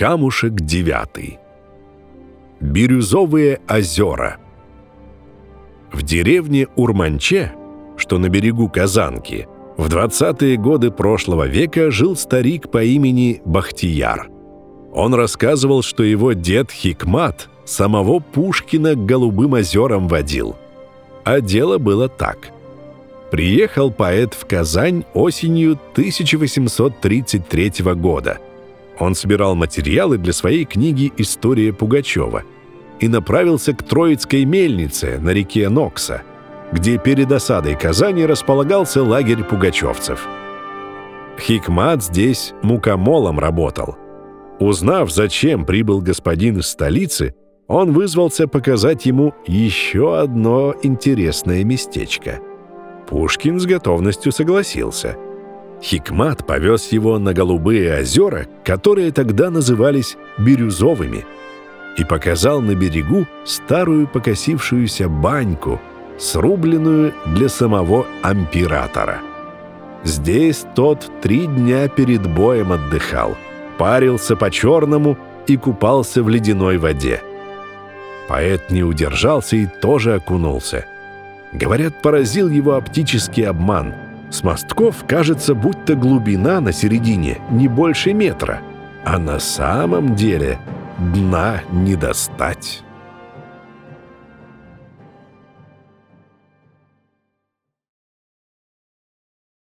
Камушек девятый. Бирюзовые озера. В деревне Урманче, что на берегу Казанки, в 20-е годы прошлого века жил старик по имени Бахтияр. Он рассказывал, что его дед Хикмат самого Пушкина к Голубым озерам водил. А дело было так. Приехал поэт в Казань осенью 1833 года. Он собирал материалы для своей книги «История Пугачева» и направился к Троицкой мельнице на реке Нокса, где перед осадой Казани располагался лагерь пугачевцев. Хикмат здесь мукомолом работал. Узнав, зачем прибыл господин из столицы, он вызвался показать ему еще одно интересное местечко. Пушкин с готовностью согласился. Хикмат повез его на Голубые озера, которые тогда назывались Бирюзовыми, и показал на берегу старую покосившуюся баньку, срубленную для самого императора. Здесь тот три дня перед боем отдыхал, парился по-черному и купался в ледяной воде – Поэт не удержался и тоже окунулся. Говорят, поразил его оптический обман. С мостков кажется, будто глубина на середине не больше метра, а на самом деле дна не достать.